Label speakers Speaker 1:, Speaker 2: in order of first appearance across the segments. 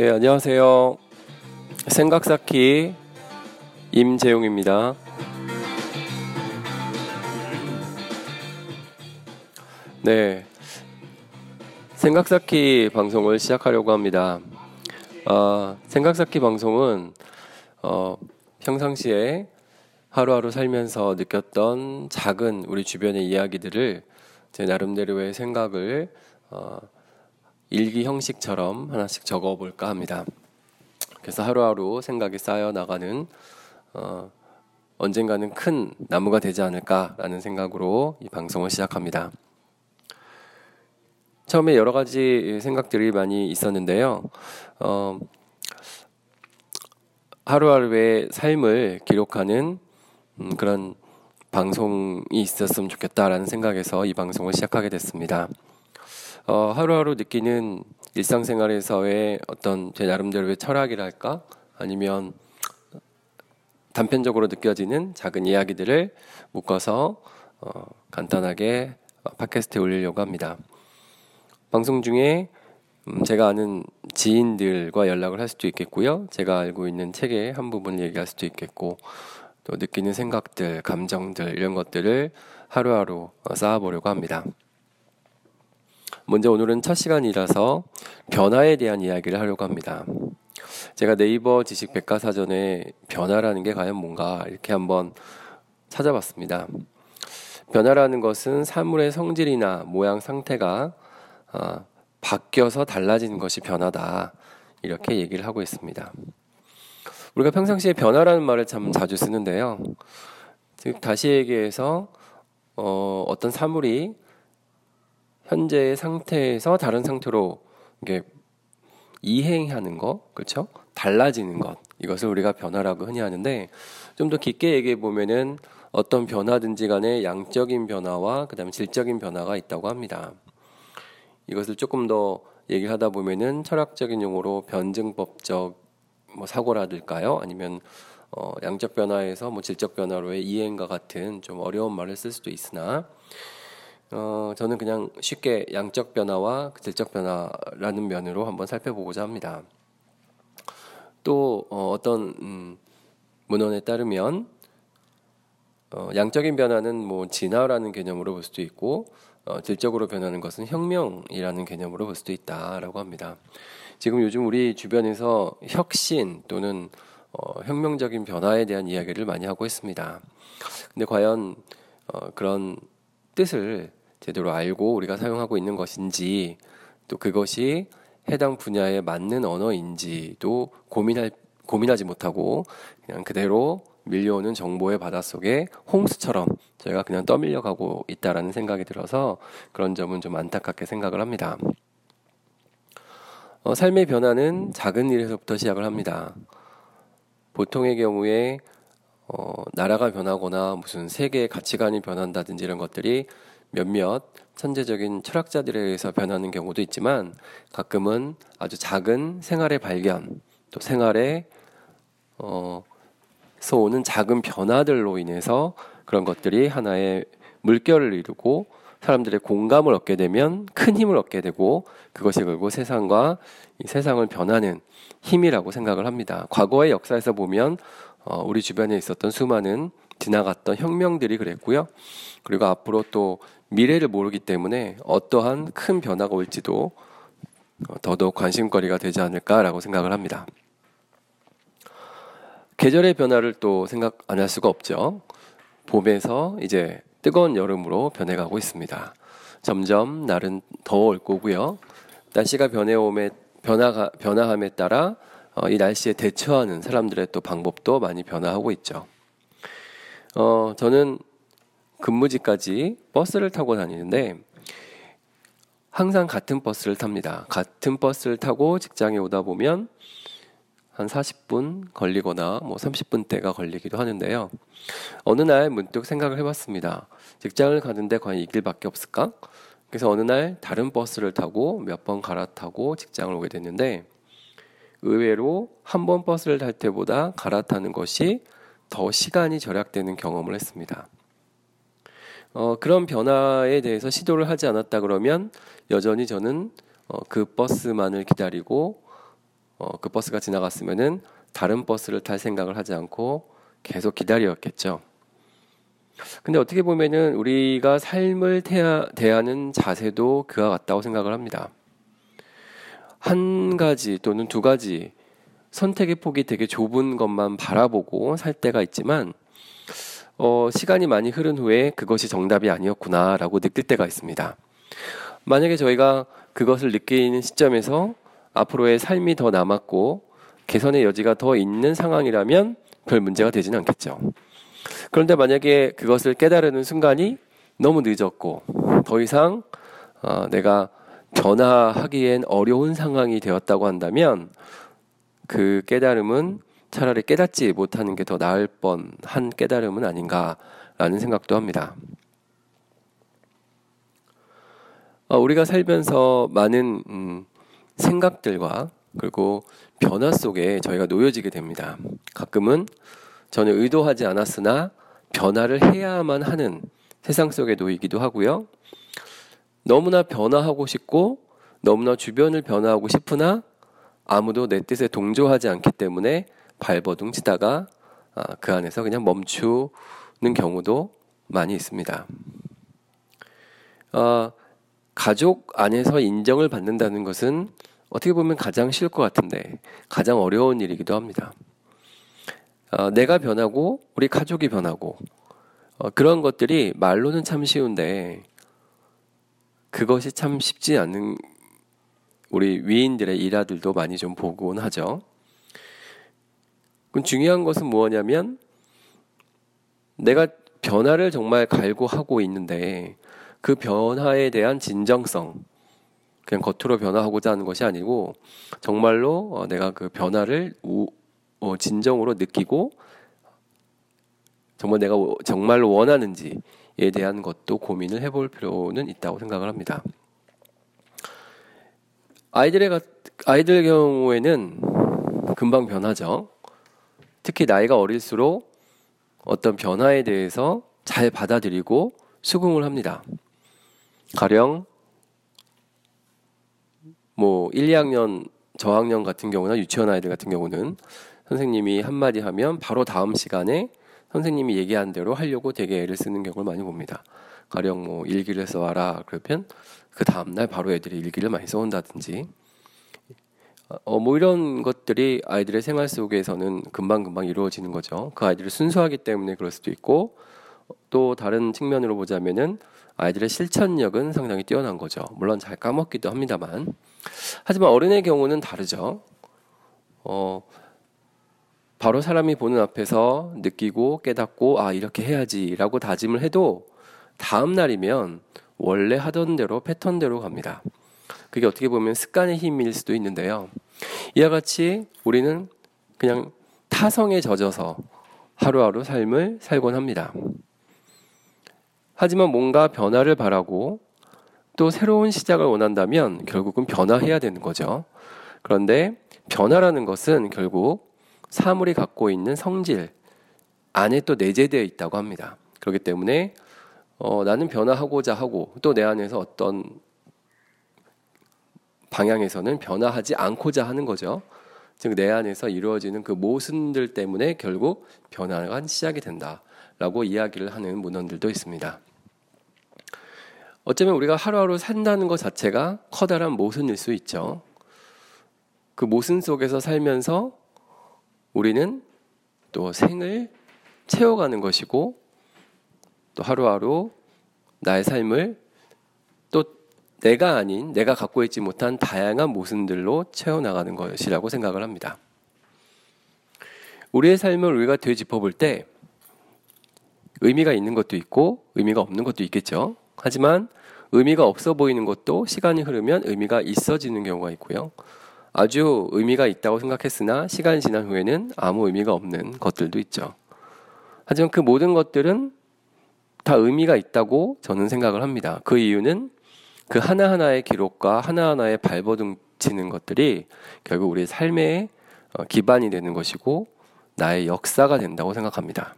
Speaker 1: 네, 안녕하세요. 생각 쌓기 임재용입니다. 네. 생각 쌓기 방송을 시작하려고 합니다. 어, 생각 쌓기 방송은 어, 평상시에 하루하루 살면서 느꼈던 작은 우리 주변의 이야기들을 제 나름대로의 생각을 어, 일기 형식처럼 하나씩 적어볼까 합니다. 그래서 하루하루 생각이 쌓여 나가는 어, 언젠가는 큰 나무가 되지 않을까라는 생각으로 이 방송을 시작합니다. 처음에 여러 가지 생각들이 많이 있었는데요. 어, 하루하루의 삶을 기록하는 음, 그런 방송이 있었으면 좋겠다라는 생각에서 이 방송을 시작하게 됐습니다. 어, 하루하루 느끼는 일상생활에서의 어떤 제 나름대로의 철학이랄까 아니면 단편적으로 느껴지는 작은 이야기들을 묶어서 어, 간단하게 팟캐스트에 올리려고 합니다. 방송 중에 음, 제가 아는 지인들과 연락을 할 수도 있겠고요. 제가 알고 있는 책의 한 부분을 얘기할 수도 있겠고 또 느끼는 생각들, 감정들 이런 것들을 하루하루 어, 쌓아보려고 합니다. 먼저 오늘은 첫 시간이라서 변화에 대한 이야기를 하려고 합니다. 제가 네이버 지식 백과사전에 변화라는 게 과연 뭔가 이렇게 한번 찾아봤습니다. 변화라는 것은 사물의 성질이나 모양 상태가 어, 바뀌어서 달라지는 것이 변화다. 이렇게 얘기를 하고 있습니다. 우리가 평상시에 변화라는 말을 참 자주 쓰는데요. 즉 다시 얘기해서 어, 어떤 사물이 현재의 상태에서 다른 상태로 이게 이행하는 것, 그렇죠? 달라지는 것 이것을 우리가 변화라고 흔히 하는데 좀 더 깊게 얘기해 보면은 어떤 변화든지 간에 양적인 변화와 그다음에 질적인 변화가 있다고 합니다. 이것을 조금 더 얘기하다 보면은 철학적인 용어로 변증법적 뭐 사고라들까요? 아니면 어, 양적 변화에서 뭐 질적 변화로의 이행과 같은 좀 어려운 말을 쓸 수도 있으나 어, 저는 그냥 쉽게 양적 변화와 질적 변화라는 면으로 한번 살펴보고자 합니다. 또 어, 떤 음, 문헌에 따르면 어, 양적인 변화는 뭐 진화라는 개념으로 볼 수도 있고 어, 질적으로 변하는 것은 혁명이라는 개념으로 볼 수도 있다라고 합니다. 지금 요즘 우리 주변에서 혁신 또는 어, 혁명적인 변화에 대한 이야기를 많이 하고 있습니다. 근데 과연 어, 그런 뜻을 제대로 알고 우리가 사용하고 있는 것인지 또 그것이 해당 분야에 맞는 언어인지도 고민할 고민하지 못하고 그냥 그대로 밀려오는 정보의 바닷속에 홍수처럼 저희가 그냥 떠밀려 가고 있다라는 생각이 들어서 그런 점은 좀 안타깝게 생각을 합니다. 어, 삶의 변화는 작은 일에서부터 시작을 합니다. 보통의 경우에 어, 나라가 변하거나 무슨 세계의 가치관이 변한다든지 이런 것들이 몇몇 천재적인 철학자들에 의해서 변하는 경우도 있지만 가끔은 아주 작은 생활의 발견 또 생활에 어, 서 오는 작은 변화들로 인해서 그런 것들이 하나의 물결을 이루고 사람들의 공감을 얻게 되면 큰 힘을 얻게 되고 그것이 결국 세상과 이 세상을 변하는 힘이라고 생각을 합니다. 과거의 역사에서 보면 어, 우리 주변에 있었던 수많은 지나갔던 혁명들이 그랬고요. 그리고 앞으로 또 미래를 모르기 때문에 어떠한 큰 변화가 올지도 어, 더더욱 관심거리가 되지 않을까라고 생각을 합니다. 계절의 변화를 또 생각 안 할 수가 없죠. 봄에서 이제 뜨거운 여름으로 변해가고 있습니다. 점점 날은 더울 거고요. 날씨가 변해옴에 변화가 변화함에 따라 어, 이 날씨에 대처하는 사람들의 또 방법도 많이 변화하고 있죠. 어, 저는 근무지까지 버스를 타고 다니는데 항상 같은 버스를 탑니다. 같은 버스를 타고 직장에 오다 보면 한 40분 걸리거나 뭐 30분대가 걸리기도 하는데요. 어느 날 문득 생각을 해봤습니다. 직장을 가는데 과연 이 길밖에 없을까? 그래서 어느 날 다른 버스를 타고 몇 번 갈아타고 직장을 오게 됐는데 의외로 한 번 버스를 탈 때보다 갈아타는 것이 더 시간이 절약되는 경험을 했습니다. 어, 그런 변화에 대해서 시도를 하지 않았다 그러면 여전히 저는 어, 그 버스만을 기다리고 어, 그 버스가 지나갔으면은 다른 버스를 탈 생각을 하지 않고 계속 기다렸겠죠. 근데 어떻게 보면은 우리가 삶을 대하는 자세도 그와 같다고 생각을 합니다. 한 가지 또는 두 가지 선택의 폭이 되게 좁은 것만 바라보고 살 때가 있지만 어, 시간이 많이 흐른 후에 그것이 정답이 아니었구나라고 느낄 때가 있습니다. 만약에 저희가 그것을 느끼는 시점에서 앞으로의 삶이 더 남았고 개선의 여지가 더 있는 상황이라면 별 문제가 되지는 않겠죠. 그런데 만약에 그것을 깨달으는 순간이 너무 늦었고 더 이상 어, 내가 변화하기엔 어려운 상황이 되었다고 한다면 그 깨달음은 차라리 깨닫지 못하는 게 더 나을 뻔한 깨달음은 아닌가라는 생각도 합니다. 어, 우리가 살면서 많은 음, 생각들과 그리고 변화 속에 저희가 놓여지게 됩니다. 가끔은 전혀 의도하지 않았으나 변화를 해야만 하는 세상 속에 놓이기도 하고요. 너무나 변화하고 싶고 너무나 주변을 변화하고 싶으나 아무도 내 뜻에 동조하지 않기 때문에 발버둥 치다가 아, 그 안에서 그냥 멈추는 경우도 많이 있습니다. 어, 가족 안에서 인정을 받는다는 것은 어떻게 보면 가장 쉬울 것 같은데 가장 어려운 일이기도 합니다. 어, 내가 변하고 우리 가족이 변하고 어, 그런 것들이 말로는 참 쉬운데 그것이 참 쉽지 않은 우리 위인들의 일화들도 많이 좀 보곤 하죠. 중요한 것은 무엇냐면 내가 변화를 정말 갈구하고 있는데 그 변화에 대한 진정성 그냥 겉으로 변화하고자 하는 것이 아니고 정말로 어, 내가 그 변화를 우, 어, 진정으로 느끼고 정말 내가 정말로 원하는지에 대한 것도 고민을 해볼 필요는 있다고 생각을 합니다. 아이들의 아이들 경우에는 금방 변하죠. 특히 나이가 어릴수록 어떤 변화에 대해서 잘 받아들이고 수긍을 합니다. 가령 뭐 1, 2학년 저학년 같은 경우나 유치원 아이들 같은 경우는 선생님이 한마디 하면 바로 다음 시간에 선생님이 얘기한 대로 하려고 되게 애를 쓰는 경우를 많이 봅니다. 가령 뭐 일기를 써와라 그러면 그 다음날 바로 애들이 일기를 많이 써온다든지 어, 뭐 이런 것들이 아이들의 생활 속에서는 금방금방 이루어지는 거죠. 그 아이들이 순수하기 때문에 그럴 수도 있고 또 다른 측면으로 보자면은 아이들의 실천력은 상당히 뛰어난 거죠. 물론 잘 까먹기도 합니다만. 하지만 어른의 경우는 다르죠. 어, 바로 사람이 보는 앞에서 느끼고 깨닫고 아, 이렇게 해야지라고 다짐을 해도 다음 날이면 원래 하던 대로 패턴대로 갑니다. 그게 어떻게 보면 습관의 힘일 수도 있는데요. 이와 같이 우리는 그냥 타성에 젖어서 하루하루 삶을 살곤 합니다. 하지만 뭔가 변화를 바라고 또 새로운 시작을 원한다면 결국은 변화해야 되는 거죠. 그런데 변화라는 것은 결국 사물이 갖고 있는 성질 안에 또 내재되어 있다고 합니다. 그렇기 때문에 어, 나는 변화하고자 하고 또 내 안에서 어떤 방향에서는 변화하지 않고자 하는 거죠. 즉 내 안에서 이루어지는 그 모순들 때문에 결국 변화가 시작이 된다라고 이야기를 하는 문헌들도 있습니다. 어쩌면 우리가 하루하루 산다는 것 자체가 커다란 모순일 수 있죠. 그 모순 속에서 살면서 우리는 또 생을 채워가는 것이고 또 하루하루 나의 삶을 또 내가 아닌 내가 갖고 있지 못한 다양한 모순들로 채워나가는 것이라고 생각을 합니다. 우리의 삶을 우리가 되짚어 볼 때 의미가 있는 것도 있고 의미가 없는 것도 있겠죠. 하지만 의미가 없어 보이는 것도 시간이 흐르면 의미가 있어지는 경우가 있고요. 아주 의미가 있다고 생각했으나 시간이 지난 후에는 아무 의미가 없는 것들도 있죠. 하지만 그 모든 것들은 다 의미가 있다고 저는 생각을 합니다. 그 이유는 그 하나하나의 기록과 하나하나의 발버둥 치는 것들이 결국 우리의 삶의 어, 기반이 되는 것이고 나의 역사가 된다고 생각합니다.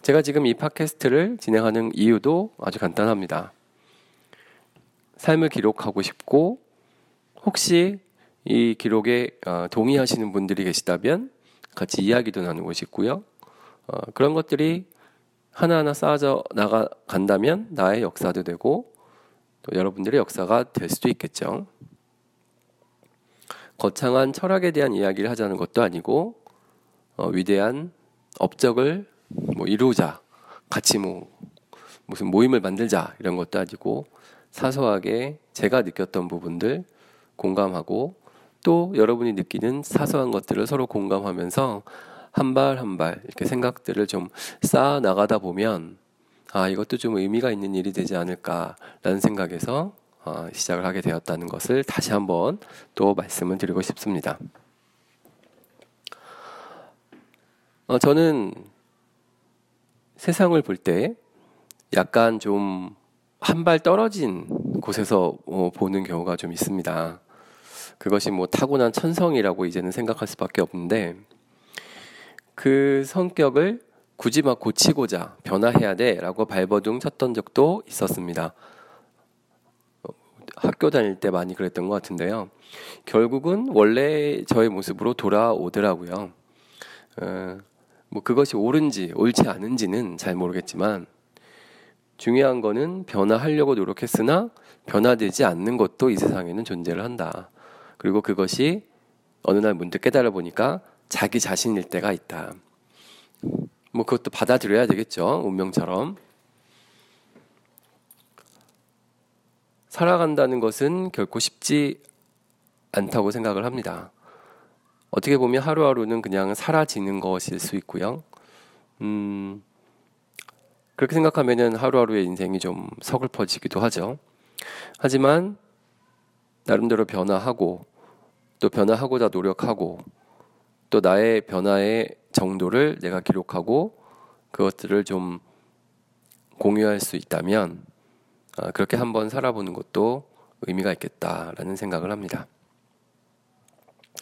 Speaker 1: 제가 지금 이 팟캐스트를 진행하는 이유도 아주 간단합니다. 삶을 기록하고 싶고 혹시 이 기록에 어, 동의하시는 분들이 계시다면 같이 이야기도 나누고 싶고요. 어, 그런 것들이 하나하나 쌓아져 나가 간다면 나의 역사도 되고 또 여러분들의 역사가 될 수도 있겠죠. 거창한 철학에 대한 이야기를 하자는 것도 아니고 어, 위대한 업적을 뭐 이루자 같이 뭐 무슨 모임을 만들자 이런 것도 아니고 사소하게 제가 느꼈던 부분들 공감하고 또 여러분이 느끼는 사소한 것들을 서로 공감하면서 한 발 한 발 이렇게 생각들을 좀 쌓아 나가다 보면 아 이것도 좀 의미가 있는 일이 되지 않을까라는 생각에서 어, 시작을 하게 되었다는 것을 다시 한번 또 말씀을 드리고 싶습니다. 어, 저는 세상을 볼 때 약간 좀 한 발 떨어진 곳에서 어, 보는 경우가 좀 있습니다. 그것이 뭐 타고난 천성이라고 이제는 생각할 수밖에 없는데 그 성격을 굳이 막 고치고자 변화해야 돼라고 발버둥 쳤던 적도 있었습니다. 학교 다닐 때 많이 그랬던 것 같은데요. 결국은 원래 저의 모습으로 돌아오더라고요. 어, 뭐 그것이 옳은지 옳지 않은지는 잘 모르겠지만 중요한 거는 변화하려고 노력했으나 변화되지 않는 것도 이 세상에는 존재를 한다. 그리고 그것이 어느 날 문득 깨달아 보니까 자기 자신일 때가 있다. 뭐 그것도 받아들여야 되겠죠. 운명처럼. 살아간다는 것은 결코 쉽지 않다고 생각을 합니다. 어떻게 보면 하루하루는 그냥 사라지는 것일 수 있고요. 음, 그렇게 생각하면은 하루하루의 인생이 좀 서글퍼지기도 하죠. 하지만 나름대로 변화하고 또 변화하고자 노력하고 또 나의 변화의 정도를 내가 기록하고 그것들을 좀 공유할 수 있다면 아, 그렇게 한번 살아보는 것도 의미가 있겠다라는 생각을 합니다.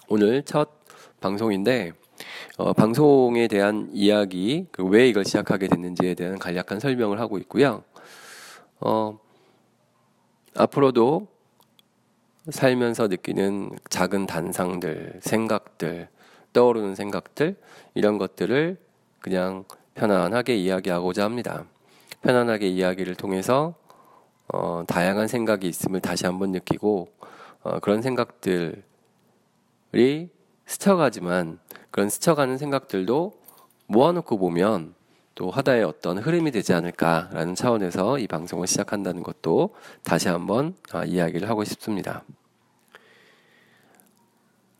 Speaker 1: 오늘 첫 방송인데 어, 방송에 대한 이야기, 그 왜 이걸 시작하게 됐는지에 대한 간략한 설명을 하고 있고요. 어, 앞으로도 살면서 느끼는 작은 단상들, 생각들, 떠오르는 생각들, 이런 것들을 그냥 편안하게 이야기하고자 합니다. 편안하게 이야기를 통해서 어, 다양한 생각이 있음을 다시 한번 느끼고 어, 그런 생각들이 스쳐가지만 그런 스쳐가는 생각들도 모아놓고 보면 또 하나의 어떤 흐름이 되지 않을까라는 차원에서 이 방송을 시작한다는 것도 다시 한번 아, 이야기를 하고 싶습니다.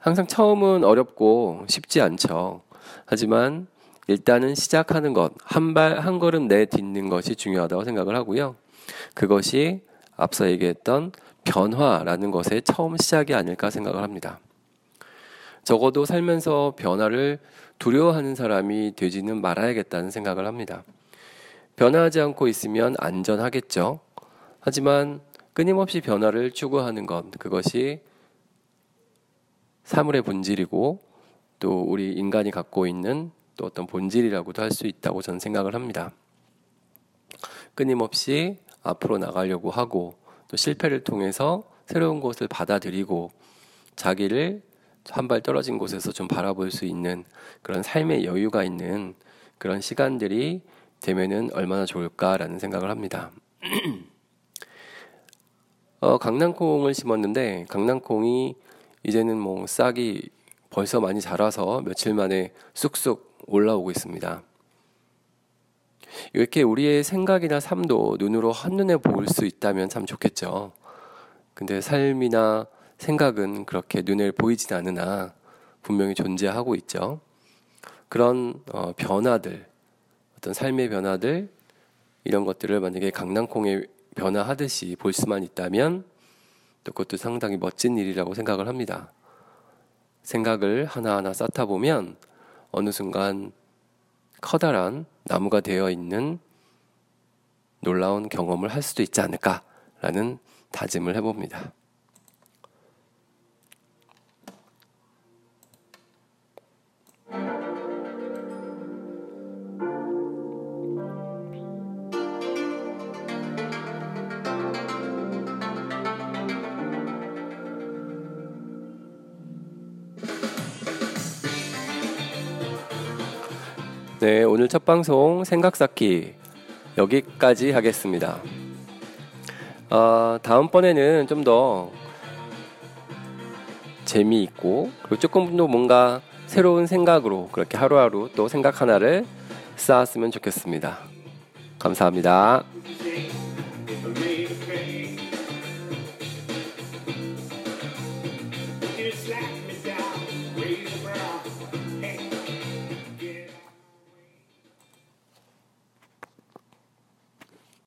Speaker 1: 항상 처음은 어렵고 쉽지 않죠. 하지만 일단은 시작하는 것, 한 발, 한 걸음 내 딛는 것이 중요하다고 생각을 하고요. 그것이 앞서 얘기했던 변화라는 것의 처음 시작이 아닐까 생각을 합니다. 적어도 살면서 변화를 두려워하는 사람이 되지는 말아야겠다는 생각을 합니다. 변화하지 않고 있으면 안전하겠죠. 하지만 끊임없이 변화를 추구하는 것, 그것이 사물의 본질이고 또 우리 인간이 갖고 있는 또 어떤 본질이라고도 할 수 있다고 저는 생각을 합니다. 끊임없이 앞으로 나가려고 하고 또 실패를 통해서 새로운 것을 받아들이고 자기를 한 발 떨어진 곳에서 좀 바라볼 수 있는 그런 삶의 여유가 있는 그런 시간들이 되면은 얼마나 좋을까라는 생각을 합니다. 어, 강낭콩을 심었는데 강낭콩이 이제는 뭐 싹이 벌써 많이 자라서 며칠 만에 쑥쑥 올라오고 있습니다. 이렇게 우리의 생각이나 삶도 눈으로 한눈에 볼수 있다면 참 좋겠죠. 근데 삶이나 생각은 그렇게 눈에 보이진 않으나 분명히 존재하고 있죠. 그런 어, 변화들, 어떤 삶의 변화들, 이런 것들을 만약에 강낭콩에 변화하듯이 볼 수만 있다면 또 그것도 상당히 멋진 일이라고 생각을 합니다. 생각을 하나하나 쌓다 보면 어느 순간 커다란 나무가 되어 있는 놀라운 경험을 할 수도 있지 않을까라는 다짐을 해봅니다. 네, 오늘 첫 방송 생각 쌓기 여기까지 하겠습니다. 어, 다음번에는 좀 더 재미있고 그리고 조금 더 뭔가 새로운 생각으로 그렇게 하루하루 또 생각 하나를 쌓았으면 좋겠습니다. 감사합니다.